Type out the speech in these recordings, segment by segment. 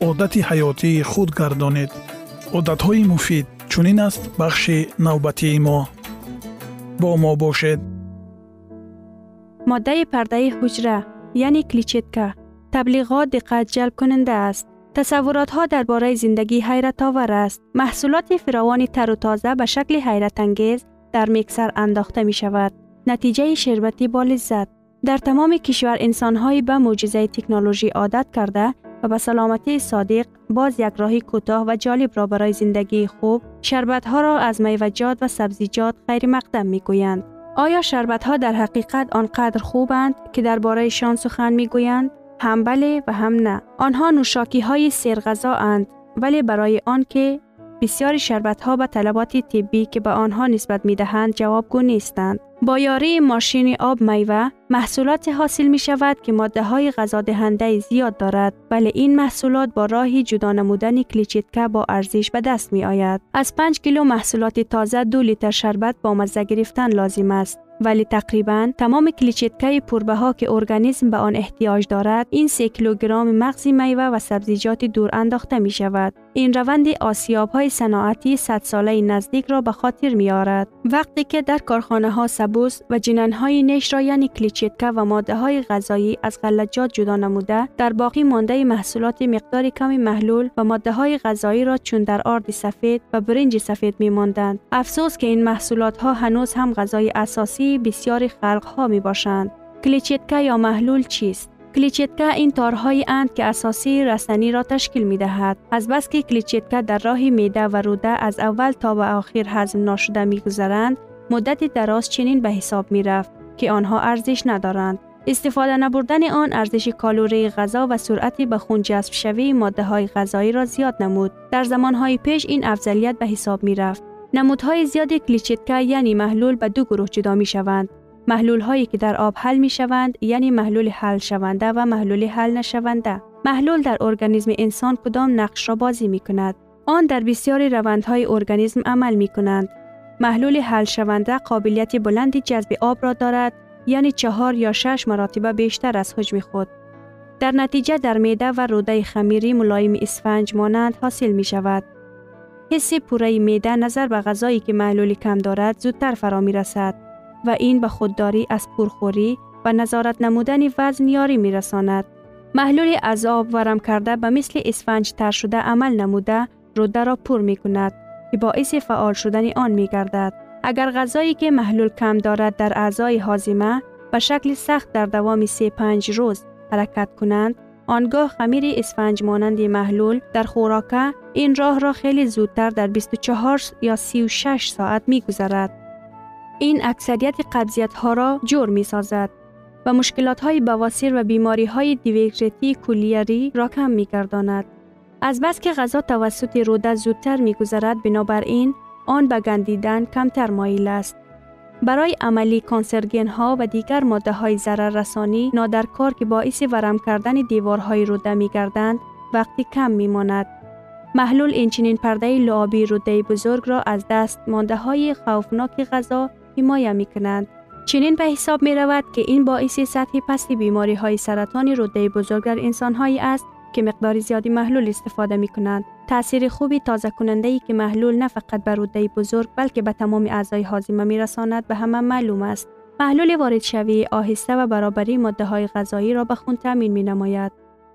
одати ҳаётии худ гардонед одатҳои муфид чунин аст бахши навбатии мо бо мо бошед моддаи пардаи ҳуҷра яъне кличетка таблиғот диққатҷалбкунанда аст тасаввуротҳо дар бораи зиндагӣ ҳайратовар аст маҳсулоти фировони тару тоза ба шакли ҳайратангез дар миксар андохта мешавад натиҷаи шербатӣ болиззат дар тамоми кишвар инсонҳои ба мӯъҷизаи технолӯжӣ одат карда و به سلامتی صادق باز یک راهی کوتاه و جالب را برای زندگی خوب شربت ها را از میوجات و سبزیجات غیر مقدم می گویند. آیا شربت ها در حقیقت آنقدر خوبند که درباره شان سخن می گویند؟ هم بله و هم نه. آنها نوشاکی های سرغذا اند ولی برای آنکه بسیاری شربت ها به طلبات طبی که به آنها نسبت می دهند جوابگو نیستند. با یاری ماشین آب میوه محصولات حاصل می شود که ماده های غذا زیاد دارد ولی این محصولات با راهی جدا نمودن کلیچیتکا با ارزش به دست می آید. از 5 کیلو محصولات تازه دو لیتر شربت با مزه گرفتن لازم است. ولی تقریبا تمام کلیچتکه پربه ها که ارگانیسم به آن احتیاج دارد این 3 کیلوگرم مغز میوه و سبزیجات دور انداخته می شود این روند آسیاب های صناعتی 100 ساله نزدیک را به خاطر می آرد وقتی که در کارخانه ها سبوس و جنن های نش را یعنی کلیچتکه و ماده های غذایی از غلجات جدا نموده در باقی مانده محصولات مقدار کمی محلول و ماده های غذایی را چون در آرد سفید و برنج سفید می ماندند افسوس که این محصولات ها هنوز هم غذای اساسی بسیاری خلق ها می باشند. کلیچتکا یا محلول چیست؟ کلیچتکا این تارهایی اند که اساسی رسنی را تشکیل می دهد. از بس که کلیچتکا در راه میده و روده از اول تا به آخر هضم ناشده می گذرند، مدت دراز چنین به حساب می رفت که آنها ارزش ندارند. استفاده نبردن آن ارزش کالوری غذا و سرعتی به خون جذب شوی ماده های غذایی را زیاد نمود. در زمانهای پیش این افضلیت به حساب می رفت. نمودهای زیاد کلیچتکا یعنی محلول به دو گروه جدا می شوند. محلول هایی که در آب حل می شوند یعنی محلول حل شونده و محلول حل نشونده. محلول در ارگانیسم انسان کدام نقش را بازی می کند؟ آن در بسیاری روندهای ارگانیسم عمل می کنند. محلول حل شونده قابلیت بلندی جذب آب را دارد یعنی چهار یا شش مراتب بیشتر از حجم خود. در نتیجه در میده و روده خمیری ملایم اسفنج مانند حاصل می شود. حس پوره میده نظر به غذایی که محلول کم دارد زودتر فرا می رسد و این به خودداری از پرخوری و نظارت نمودن وزن یاری می رساند. محلول از آب ورم کرده به مثل اسفنج تر شده عمل نموده روده را پر می کند که باعث فعال شدن آن می گردد. اگر غذایی که محلول کم دارد در اعضای حازمه به شکل سخت در دوام 3-5 روز حرکت کنند آنگاه خمیر اسفنج مانند محلول در خوراکه این راه را خیلی زودتر در 24 یا 36 ساعت می گذرد. این اکثریت قبضیت ها را جور می سازد و مشکلات های بواسیر و بیماری های دیویگریتی کولیری را کم می گرداند. از بس که غذا توسط روده زودتر می گذرد بنابراین آن به گندیدن کمتر مایل است. برای عملی کانسرگین ها و دیگر ماده های ضرر رسانی نادرکار که باعث ورم کردن دیوارهای روده می گردند وقتی کم می ماند. محلول اینچنین پرده لعابی روده بزرگ را از دست مانده های خوفناک غذا حمایه می کنند. چنین به حساب می رود که این باعث سطح پستی بیماری های سرطان روده بزرگ در انسان هایی است که مقدار زیادی محلول استفاده می کنند. تأثیر خوبی تازه کننده ای که محلول نه فقط بر روده بزرگ بلکه به تمام اعضای هاضمه می رساند به همه معلوم است. محلول وارد شوی آهسته و برابری ماده های غذایی را به خون تامین می نماید.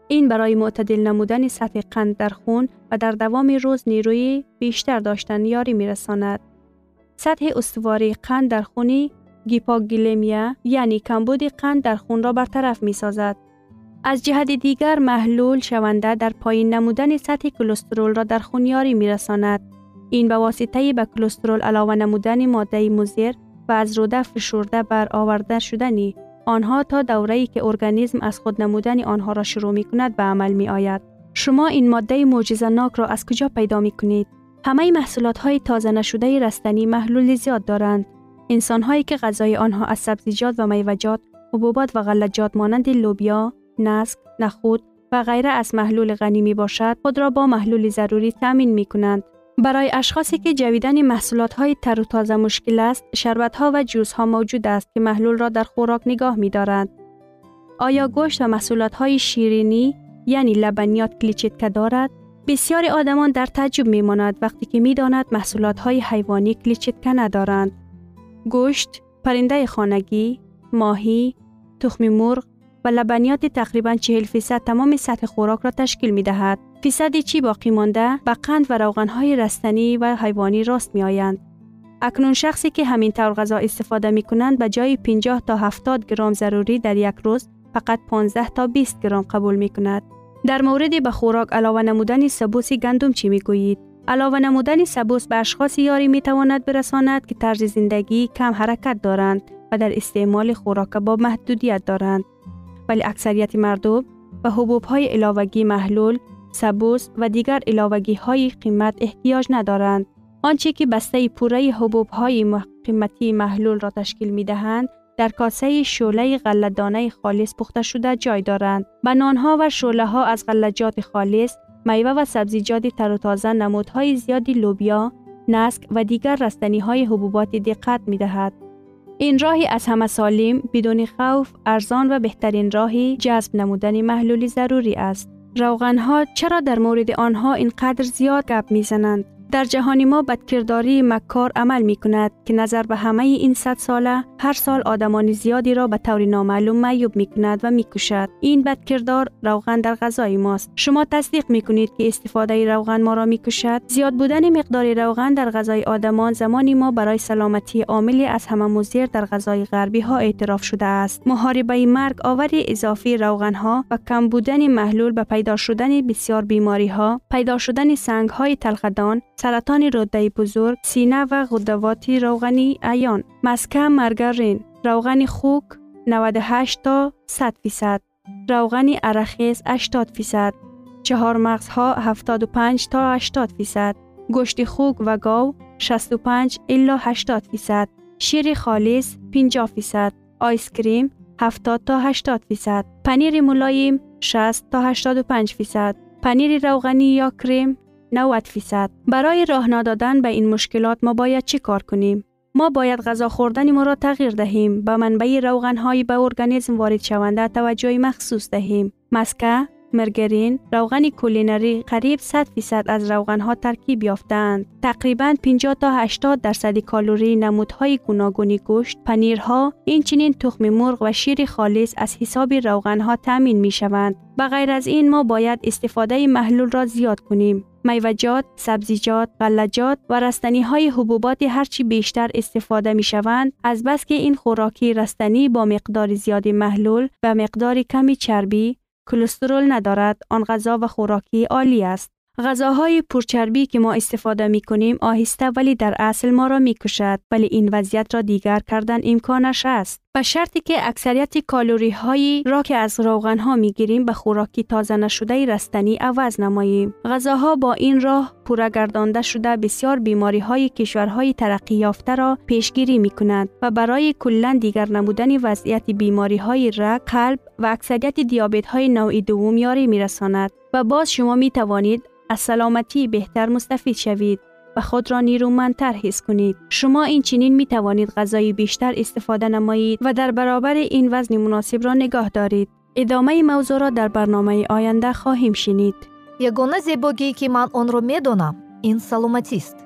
این برای معتدل نمودن سطح قند در خون و در دوام روز نیروی بیشتر داشتن یاری می رساند. سطح استواری قند در خونی گیپاگلیمیا یعنی کمبود قند در خون را برطرف می سازد. از جهت دیگر محلول شونده در پایین نمودن سطح کلسترول را در خونیاری می رساند. این به واسطه به کلسترول علاوه نمودن ماده مزیر و از روده فشرده بر آورده شدنی آنها تا دوره‌ای که ارگانیسم از خود نمودن آنها را شروع می کند به عمل می آید. شما این ماده ناک را از کجا پیدا می کنید؟ همه محصولات های تازه نشده رستنی محلول زیاد دارند. انسان هایی که غذای آنها از سبزیجات و میوجات، حبوبات و غلجات مانند لوبیا، نسک، نخود و غیره از محلول غنی می باشد خود را با محلول ضروری تامین می کنند. برای اشخاصی که جویدن محصولات های تر و تازه مشکل است، شربت ها و جوس ها موجود است که محلول را در خوراک نگاه می دارند. آیا گوشت و محصولات های شیرینی یعنی لبنیات کلیچیتکه دارد؟ بسیاری آدمان در تعجب می ماند وقتی که می داند محصولات های حیوانی کلیچیتکه ندارند. گوشت، پرنده خانگی، ماهی، تخم مرغ و لبنیات تقریبا 40 فیصد تمام سطح خوراک را تشکیل می دهد. فیصدی چی باقی مانده به قند و روغنهای رستنی و حیوانی راست می آیند. اکنون شخصی که همین طور غذا استفاده می کنند به جای 50 تا 70 گرم ضروری در یک روز فقط 15 تا 20 گرم قبول می کند. در مورد به خوراک علاوه نمودن سبوس گندم چی می گویید؟ علاوه نمودن سبوس به اشخاص یاری می تواند برساند که طرز زندگی کم حرکت دارند و در استعمال خوراک با محدودیت دارند. ولی اکثریت مردم به حبوب های علاوگی محلول، سبوس و دیگر علاوگی های قیمت احتیاج ندارند. آنچه که بسته پوره حبوب های قیمتی محلول را تشکیل می دهند، در کاسه شوله غلهدانه خالص پخته شده جای دارند. ها و شوله ها از غلجات خالص، میوه و سبزیجات تر و تازه نمودهای زیادی لوبیا، نسک و دیگر رستنی های حبوبات دقت می دهد. این راهی از همه سالم بدون خوف ارزان و بهترین راهی جذب نمودن محلولی ضروری است. روغن ها چرا در مورد آنها اینقدر زیاد گپ می‌زنند؟ در جهان ما بدکرداری مکار عمل می کند که نظر به همه این صد ساله هر سال آدمان زیادی را به طور نامعلوم معیوب می کند و می کشد. این بدکردار روغن در غذای ماست. شما تصدیق می کنید که استفاده روغن ما را می کشد. زیاد بودن مقدار روغن در غذای آدمان زمانی ما برای سلامتی عاملی از همه مزیر در غذای غربی ها اعتراف شده است. محاربه مرگ آوری اضافی روغن ها و کم بودن محلول به پیدا شدن بسیار بیماری ها، پیدا شدن سنگ های تلخدان سرطان روده بزرگ، سینه و غدوات روغنی ایان، مسکه مرگرین، روغن خوک 98 تا 100 فیصد، روغن عرخیز 80 فیصد، چهار مغزها 75 تا 80 فیصد، گوشت خوک و گاو 65 الا 80 فیصد، شیر خالص 50 فیصد، آیس کریم 70 تا 80 فیصد، پنیر ملایم 60 تا 85 فیصد، پنیر روغنی یا کریم 90 فیصد. برای راه ندادن به این مشکلات ما باید چی کار کنیم؟ ما باید غذا خوردن ما را تغییر دهیم به منبع روغن های به ارگانیسم وارد شونده توجه مخصوص دهیم مسکه مرگرین روغن کولینری قریب 100 فیصد از روغن ها ترکیب یافتند تقریبا 50 تا 80 درصد کالری نمودهای گوناگونی گوشت پنیرها اینچنین تخم مرغ و شیر خالص از حساب روغن ها تامین می شوند به غیر از این ما باید استفاده محلول را زیاد کنیم میوجات، سبزیجات، غلجات و رستنی های حبوبات هرچی بیشتر استفاده می شوند از بس که این خوراکی رستنی با مقدار زیادی محلول و مقدار کمی چربی کلسترول ندارد آن غذا و خوراکی عالی است. غذاهای پرچربی که ما استفاده می کنیم آهسته ولی در اصل ما را می کشد ولی این وضعیت را دیگر کردن امکانش است. به شرطی که اکثریت کالوری هایی را که از روغن ها می گیریم به خوراکی تازه نشده رستنی عوض نماییم. غذاها با این راه پورا گردانده شده بسیار بیماری های کشورهای ترقی یافته را پیشگیری می کند و برای کلا دیگر نمودن وضعیت بیماری های رگ، قلب و اکثریت دیابت های نوع دوم یاری می رساند. و باز شما می توانید از سلامتی بهتر مستفید شوید و خود را نیرومندتر حس کنید. شما این چنین می توانید غذای بیشتر استفاده نمایید و در برابر این وزن مناسب را نگاه دارید. ادامه موضوع را در برنامه آینده خواهیم شنید. یگانه زیباگی که من آن را می دانم این سلامتی است.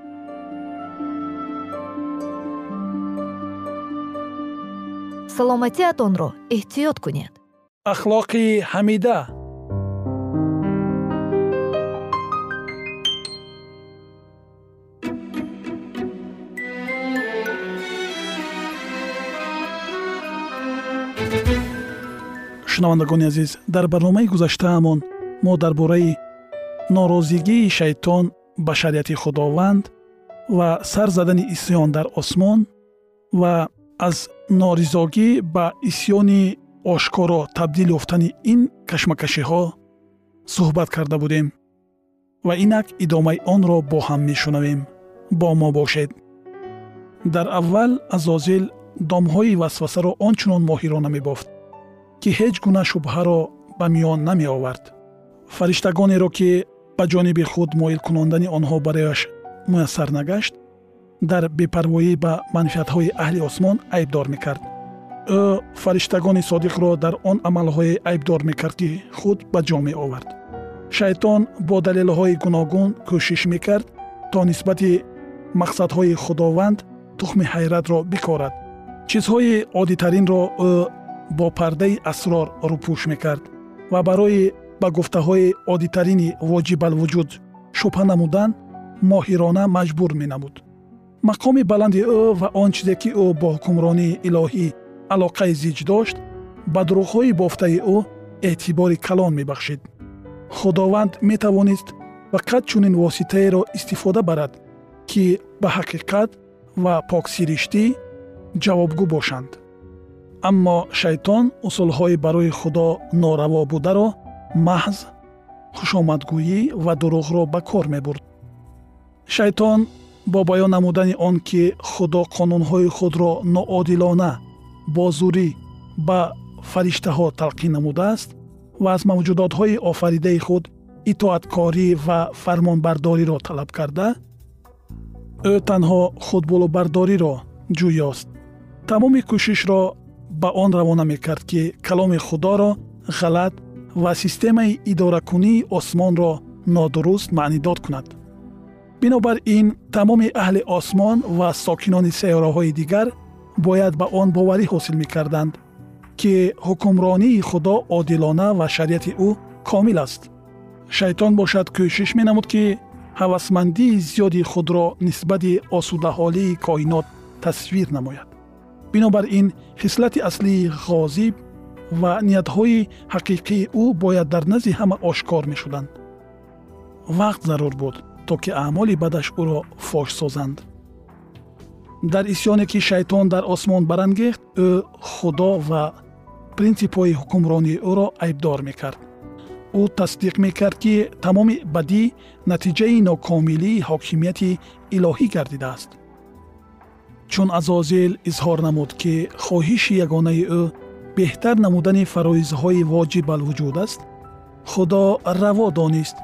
سلامتی آن را احتیاط کنید. اخلاقی حمیده шунавандагони азиз дар барномаи гузаштаамон мо дар бораи норозигии шайтон ба шариати худованд ва сар задани исьён дар осмон ва аз норизогӣ ба исьёни ошкоро табдил ёфтани ин кашмакашиҳо суҳбат карда будем ва инак идомаи онро бо ҳам мешунавем. Бо мо бошед. Дар аввал азозил домҳои васвасаро он чунон моҳирона мебофт ки ҳеҷ гуна шубҳаро ба миён намеовард. Фариштагонеро ки ба ҷониби худ моил кунондани онҳо барояш муяссар нагашт дар бепарвоӣ ба манфиатҳои аҳли осмон айбдор мекард. Ӯ фариштагони содиқро дар он амалҳое айбдор мекард ки худ ба ҷо меовард. Шайтон бо далелҳои гуногун кӯшиш мекард то нисбати мақсадҳои худованд тухми ҳайратро бикорад. Чизҳои оддитаринро ӯ бо пардаи асрор рӯпӯш мекард ва барои ба гуфтаҳои оддитарини воҷибалвуҷуд шубҳа намудан моҳирона маҷбур менамуд. Мақоми баланди ӯ ва он чизе ки ӯ бо ҳукмронии илоҳӣ алоқаи зич дошт ба дурӯғҳои бофтаи ӯ эътибори калон мебахшид. Худованд метавонист фақат чунин воситаеро истифода барад ки ба ҳақиқат ва поксириштӣ ҷавобгӯ бошанд аммо шайтон усулҳои барои худо нораво бударо маҳз хушомадгӯӣ ва дурӯғро ба кор мебурд. Шайтон бо баён намудани он ки худо қонунҳои худро ноодилона бо зурӣ ба фариштаҳо талқин намудааст ва аз мавҷудотҳои офаридаи худ итоаткорӣ ва фармонбардориро талаб карда ӯ танҳо худболубардориро ҷӯёст. Тамоми кӯшишро ба он равона мекард ки каломи худоро ғалат ва системаи идоракунии осмонро нодуруст маънидод кунад. Бинобар ин тамоми аҳли осмон ва сокинони сайёраҳои дигар бояд ба он боварӣ ҳосил мекарданд ки ҳукмронии худо одилона ва шариати ӯ комил аст. Шайтон бошад кӯшиш менамуд ки ҳавасмандии зиёди худро нисбати осудаҳолии коинот тасвир намояд бинобар ин хислати аслии ғозиб ва ниятҳои ҳақиқии ӯ бояд дар назди ҳама ошкор мешуданд. Вақт зарур буд то ки аъмоли бадаш ӯро фош созанд. Дар исьёне ки шайтон дар осмон барангехт ӯ худо ва принсипҳои ҳукмронии ӯро айбдор мекард. Ӯ тасдиқ мекард ки тамоми бадӣ натиҷаи нокомилии ҳокимияти илоҳӣ гардидааст чун азозил изҳор намуд ки хоҳиши ягонаи ӯ беҳтар намудани фароизҳои воҷиб алвуҷуд аст. Худо раво донист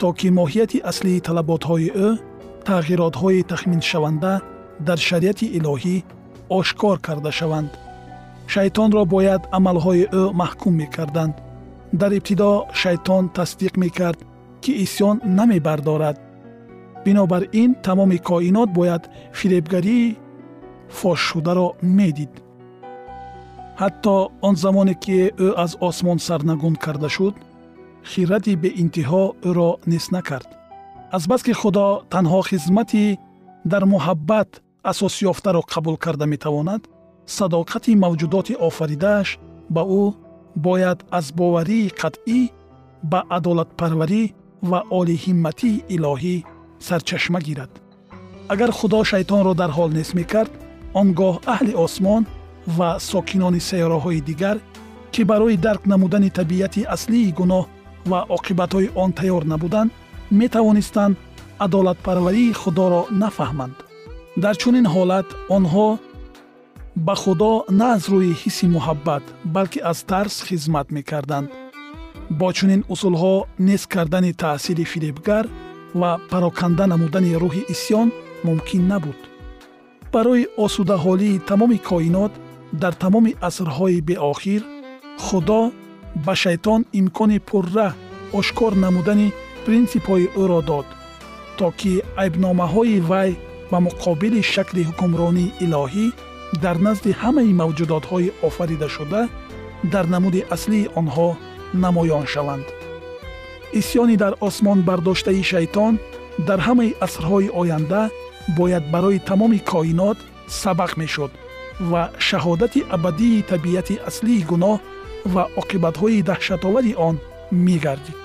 то ки моҳияти аслии талаботҳои ӯ тағйиротҳои тахминшаванда дар шариати илоҳӣ ошкор карда шаванд. Шайтонро бояд амалҳои ӯ маҳкум мекарданд. Дар ибтидо шайтон тасдиқ мекард ки исьён намебардорад. Бинобар ин тамоми коинот бояд фиребгарии фошшударо медид. Ҳатто он замоне ки ӯ аз осмон сарнагун карда шуд хирати беинтиҳо ӯро нест накард. Азбаски худо танҳо хизмати дар муҳаббат асосёфтаро қабул карда метавонад садоқати мавҷудоти офаридааш ба ӯ бояд аз боварии қатъӣ ба адолатпарварӣ ва олиҳимматии илоҳӣ сарчашма гирад. Агар худо шайтонро дар ҳол нест мекард он гоҳ аҳли осмон ва сокинони сайёраҳои дигар ки барои дарк намудани табиати аслии гуноҳ ва оқибатҳои он тайёр набуданд метавонистанд адолатпарварии худоро нафаҳманд. Дар чунин ҳолат онҳо ба худо на аз рӯи ҳисси муҳаббат балки аз тарс хизмат мекарданд. Бо чунин усулҳо нест кардани таъсири фиребгар ва пароканда намудани рӯҳи исьён мумкин набуд барои осудаҳолии тамоми коинот дар тамоми асрҳои беохир худо ба шайтон имкони пурра ошкор намудани принсипҳои ӯро дод то ки айбномаҳои вай ба муқобили шакли ҳукмронии илоҳӣ дар назди ҳамаи мавҷудотҳои офаридашуда дар намуди аслии онҳо намоён шаванд. Исьёни дар осмон бардоштаи шайтон дар ҳамаи асрҳои оянда бояд барои тамоми коинот сабақ мешуд ва шаҳодати абадии табиати аслии гуноҳ ва оқибатҳои даҳшатовари он мегардид.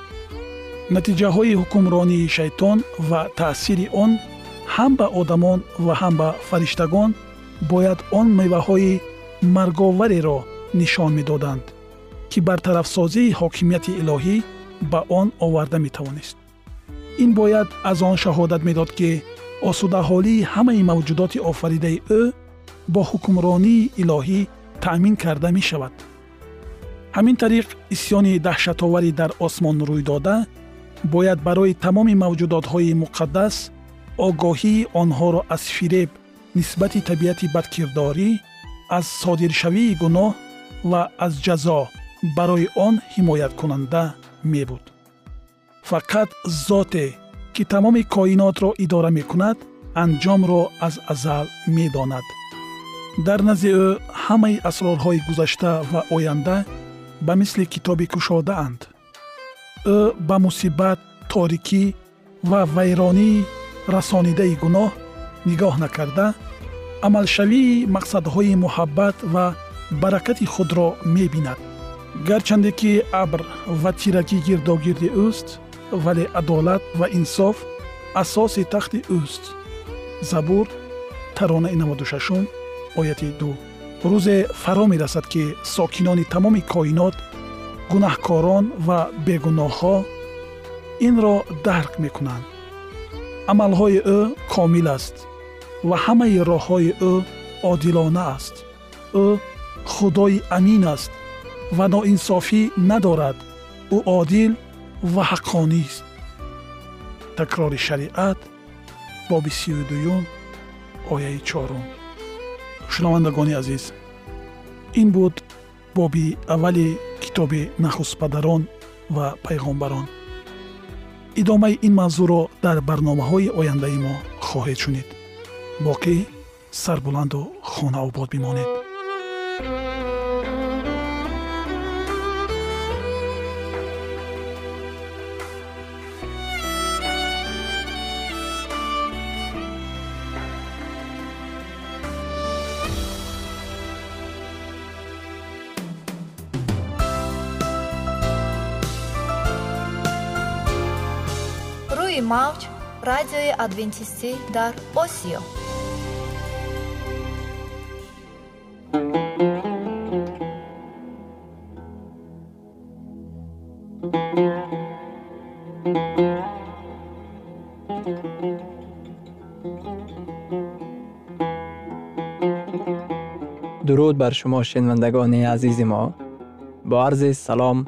Натиҷаҳои ҳукмронии шайтон ва таъсири он ҳам ба одамон ва ҳам ба фариштагон бояд он меваҳои марговареро нишон медоданд ки бартарафсозии ҳокимияти илоҳӣ ба он оварда метавонист. Ин бояд аз он шаҳодат медод ки осудаҳолии ҳамаи мавҷудоти офаридаи ӯ бо ҳукмронии илоҳӣ таъмин карда мешавад. Ҳамин тариқ исьёни даҳшатоварӣ дар осмон рӯй дода бояд барои тамоми мавҷудотҳои муқаддас огоҳии онҳоро аз фиреб нисбати табиати бадкирдорӣ аз содиршавии гуноҳ ва аз ҷазо барои он ҳимояткунанда мебуд. Фақат зоте ки тамоми коинотро идора мекунад анҷомро аз азал медонад. Дар назди ӯ ҳамаи асрорҳои гузашта ва оянда ба мисли китоби кушодаанд ӯ ба мусибат торикӣ ва вайронии расонидаи гуноҳ нигоҳ накарда амалшавии мақсадҳои муҳаббат ва баракати худро мебинад. Гарчанде ки абр ва тирагӣ гирдогирди ӯст вале адолат ва инсоф асоси тахти ӯст забур таронаи 96 ояти 2 рӯзе фаро мерасад ки сокинони тамоми коинот гунаҳкорон ва бегуноҳҳо инро дарк мекунанд амалҳои ӯ комил аст ва ҳамаи роҳҳои ӯ одилона аст ӯ худои амин аст ва ноинсофӣ надорад ӯ одил ва ҳаққонист такрори шариат боби сию дуюм ояи чорум. Шунавандагони азиз ин буд боби аввали китоби нахустпадарон ва пайғомбарон. Идомаи ин мавзӯъро дар барномаҳои ояндаи мо хоҳед шунид. Боқӣ сарбуланду хонаобод бимонед радиои адвентистӣ дар осиё дуруд бар шумо шунавандагони азизи мо бо арзи салом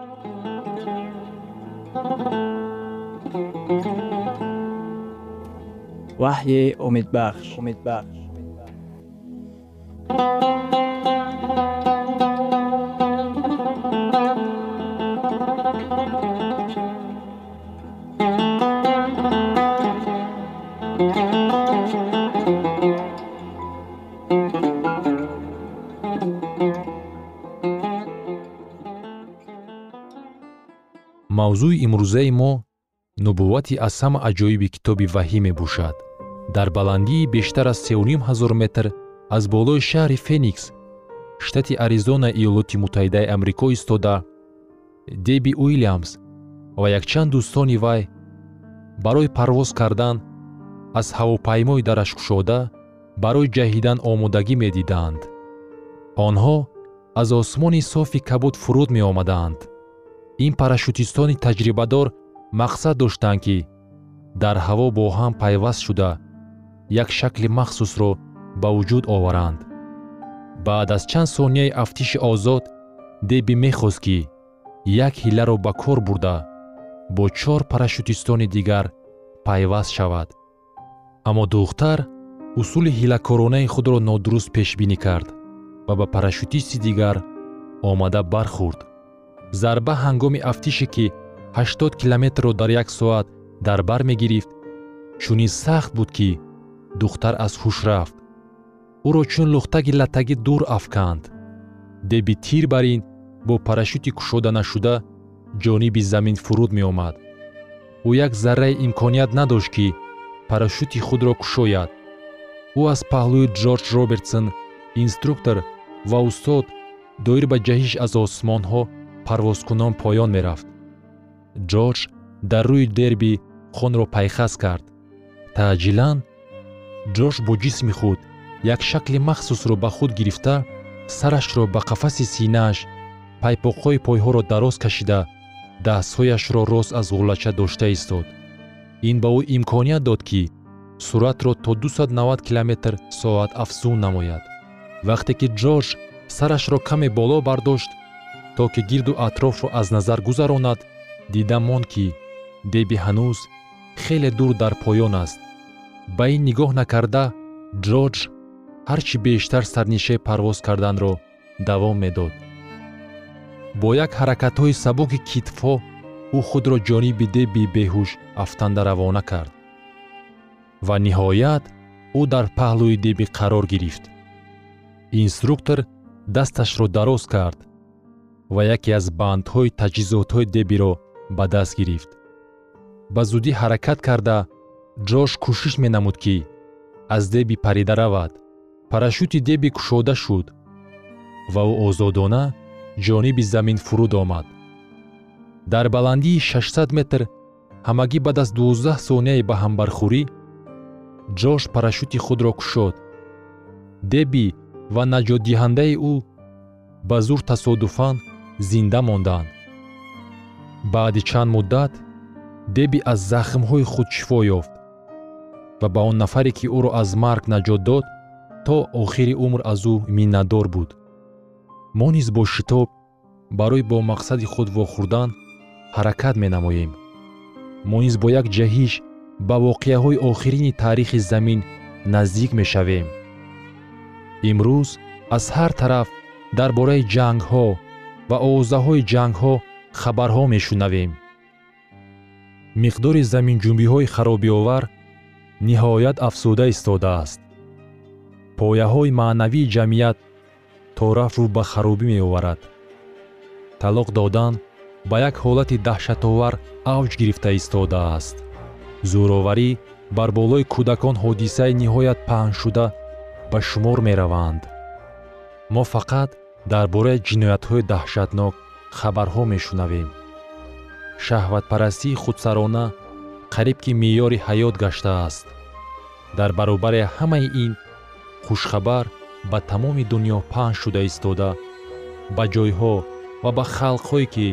ваҳйи умедбахш умедбахш мавзӯи имрӯзаи мо нубуввати аз ҳама аҷоиби китоби ваҳӣ мебошад дар баландии бештар аз сеюним ҳазор метр аз болои шаҳри феникс штати аризона иёлоти муттаҳидаи амрико истода деби уилямс ва якчанд дӯстони вай барои парвоз кардан аз ҳавопаймои дарашкушода барои ҷаҳидан омодагӣ медиданд. Онҳо аз осмони софи кабуд фуруд меомаданд. Ин парашютистони таҷрибадор мақсад доштанд ки дар ҳаво бо ҳам пайваст шуда як шакли махсусро ба вуҷуд оваранд. Баъд аз чанд сонияи афтиши озод деби мехост ки як ҳилларо ба кор бурда бо чор парашютистони дигар пайваст шавад. Аммо духтар усули ҳилакоронаи худро нодуруст пешбинӣ кард ва ба парашютисти дигар омада бархӯрд. Зарба ҳангоми афтише ки 80 километрро дар як соат дар бар мегирифт чунин сахт буд ки духтар аз ҳуш рафт. Ӯро чун лухтаги латтагӣ дур афканд. Деби тир бар ин бо парашюти кушоданашуда ҷониби замин фуруд меомад. Ӯ як зарраи имконият надошт ки парашюти худро кушояд. Ӯ аз паҳлӯи ҷорҷ робертсон инструктор ва устод доир ба ҷаҳиш аз осмонҳо парвозкунон поён мерафт. Ҷорҷ дар рӯи дерби хунро пайхас кард. Таъҷилан ҷорҷ бо ҷисми худ як шакли махсусро ба худ гирифта сарашро ба қафаси синааш пайпоқҳои пойҳоро дароз кашида дастҳояшро рост аз ғуллача дошта истод. Ин ба ӯ имконият дод ки суръатро то 290 км соат афзун намояд. Вақте ки ҷорҷ сарашро каме боло бардошт то ки гирду атрофро аз назар гузаронад дида монд ки деби ҳанӯз хеле дур дар поён аст ба ин нигоҳ накарда ҷорҷ ҳарчи бештар сарнишаи парвоз карданро давом медод. Бо як ҳаракатҳои сабуки китфҳо ӯ худро ҷониби деби беҳуш афтанда равона кард. Ва ниҳоят ӯ дар паҳлӯи деби қарор гирифт. Инструктор дасташро дароз кард ва яке аз бандҳои таҷҳизотҳои дебиро ба даст гирифт. Ба зудӣ ҳаракат карда ҷош кӯшиш менамуд ки аз деби парида равад. Парашюти деби кушода шуд. Ва ӯ озодона ҷониби замин фуруд омад. Дар баландии 600 метр ҳамагӣ баъд аз 12 сонияи ба ҳамбархӯрӣ ҷош парашюти худро кушод. Деби ва наҷотдиҳандаи ӯ ба зур тасодуфан зинда монданд. Баъди чанд муддат деби аз захмҳои худ шифо ёфт ва ба он нафаре ки ӯро аз марг наҷот дод то охири умр аз ӯ миннатдор буд. мо низ бо шитоб барои бо мақсади худ вохӯрдан ҳаракат менамоем. мо низ бо як ҷаҳиш ба воқеаҳои охирини таърихи замин наздик мешавем. имрӯз аз ҳар тараф дар бораи ҷангҳо ва овозаҳои ҷангҳо хабарҳо мешунавем. миқдори заминҷунбиҳои харобиовар ниҳоят афзуда истодааст пояҳои маънавии ҷамъият то рафт рӯ ба харобӣ меоварад. Талоқ додан ба як ҳолати даҳшатовар авҷ гирифта истодааст зӯроварӣ бар болои кӯдакон ҳодисаи ниҳоят паҳншуда ба шумор мераванд. Мо фақат дар бораи ҷиноятҳои даҳшатнок хабарҳо мешунавем. Шаҳватпарастии худсарона қариб ки меъёри ҳаёт гаштааст. Дар баробари ҳамаи ин хушхабар ба тамоми дунё паҳн шуда истода ба ҷойҳо ва ба халқҳое ки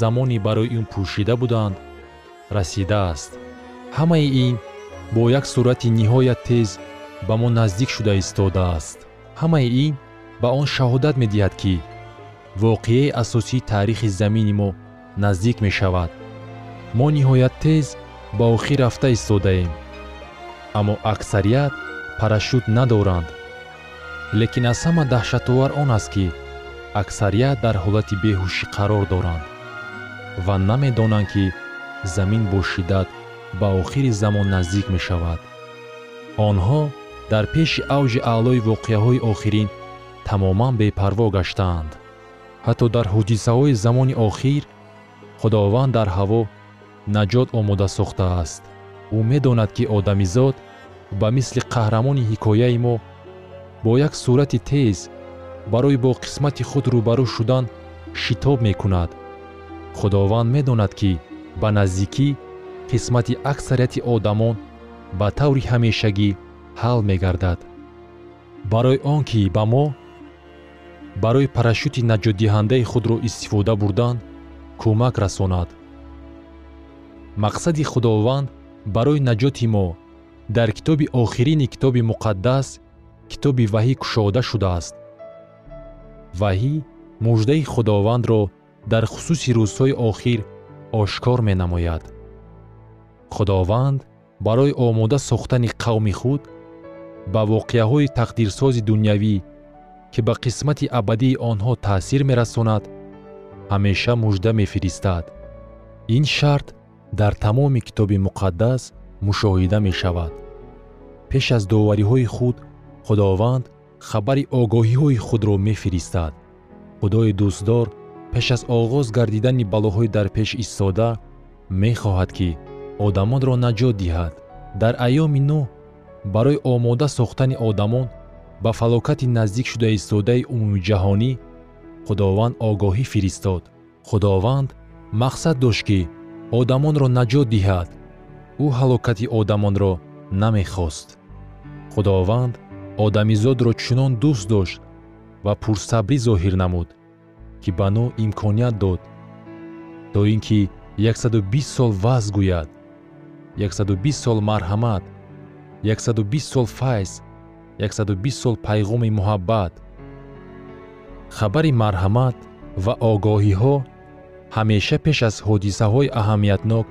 замони барои ин пӯшида буданд расидааст. Ҳамаи ин бо як суръати ниҳоят тез ба мо наздик шуда истодааст. Ҳамаи ин ба он шаҳодат медиҳад ки воқеаи асосии таърихи замини мо наздик мешавад. Мо ниҳоят тез ба охир рафта истодаем. Аммо аксарият парашют надоранд. Лекин аз ҳама даҳшатовар он аст ки аксарият дар ҳолати беҳушӣ қарор доранд ва намедонанд ки замин бо шиддат ба охири замон наздик мешавад. Онҳо дар пеши авҷи аълои воқеаҳои охирин тамоман бепарво гаштаанд. Ҳатто дар ҳодисаҳои замони охир худованд дар ҳаво наҷот омода сохтааст ӯ медонад ки одамизод ба мисли қаҳрамони ҳикояи мо бо як сурати тез барои бо қисмати худ рӯбарӯ шудан шитоб мекунад. Худованд медонад ки ба наздикӣ қисмати аксарияти одамон ба таври ҳамешагӣ ҳал мегардад. Барои он ки ба мо барои парашюти наҷотдиҳандаи худро истифода бурдан кӯмак расонад мақсади худованд барои наҷоти мо дар китоби охирини китоби муқаддас китоби ваҳӣ кушода шудааст. Ваҳӣ муждаи худовандро дар хусуси рӯзҳои охир ошкор менамояд. Худованд барои омода сохтани қавми худ ба воқеаҳои тақдирсози дунявӣ ки ба қисмати абадии онҳо таъсир мерасонад ҳамеша мужда мефиристад. Ин шарт дар тамоми китоби муқаддас мушоҳида мешавад. Пеш аз довариҳои худ худованд хабари огоҳиҳои худро мефиристад. Худои дӯстдор пеш аз оғоз гардидани балоҳои дар пеш истода мехоҳад ки одамонро наҷот диҳад. Дар айёми нӯҳ барои омода сохтани одамон ба фалокати наздик шуда истодаи умумиҷаҳонӣ худованд огоҳӣ фиристод. Худованд мақсад дошт ки одамонро наҷот диҳад. Ӯ ҳалокати одамонро намехост. Худованд одамизодро чунон дӯст дошт ва пурсабрӣ зоҳир намуд ки ба нӯ имконият дод. То ин ки 120 сол ваъз гӯяд 120 сол марҳамат 120 сол файз 120 сол пайғоми муҳаббат. Хабари марҳамат ва огоҳиҳо ҳамеша пеш аз ҳодисаҳои аҳамиятнок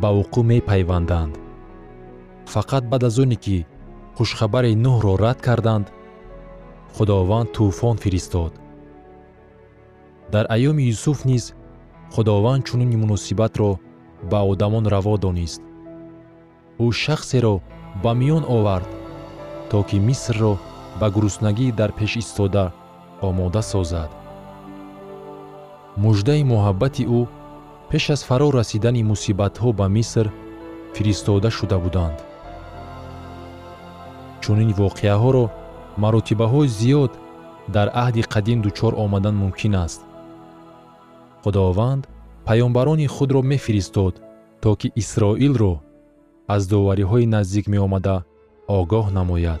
ба вуқӯъ мепайванданд. Фақат баъд аз оне ки хушхабари нӯҳро рад карданд худованд тӯфон фиристод. Дар айёми юсуф низ худованд чунин муносибатро ба одамон раво донист. Ӯ шахсеро ба миён овард то ки мисрро ба гуруснагӣ дар пеш истода омода созад муждаи муҳаббати ӯ пеш аз фаро расидани мусибатҳо ба миср фиристода шуда буданд. Чунин воқеаҳоро маротибаҳои зиёд дар аҳди қадим дучор омадан мумкин аст. Худованд паёмбарони худро мефиристод то ки исроилро аз довариҳои наздик меомада огоҳ намояд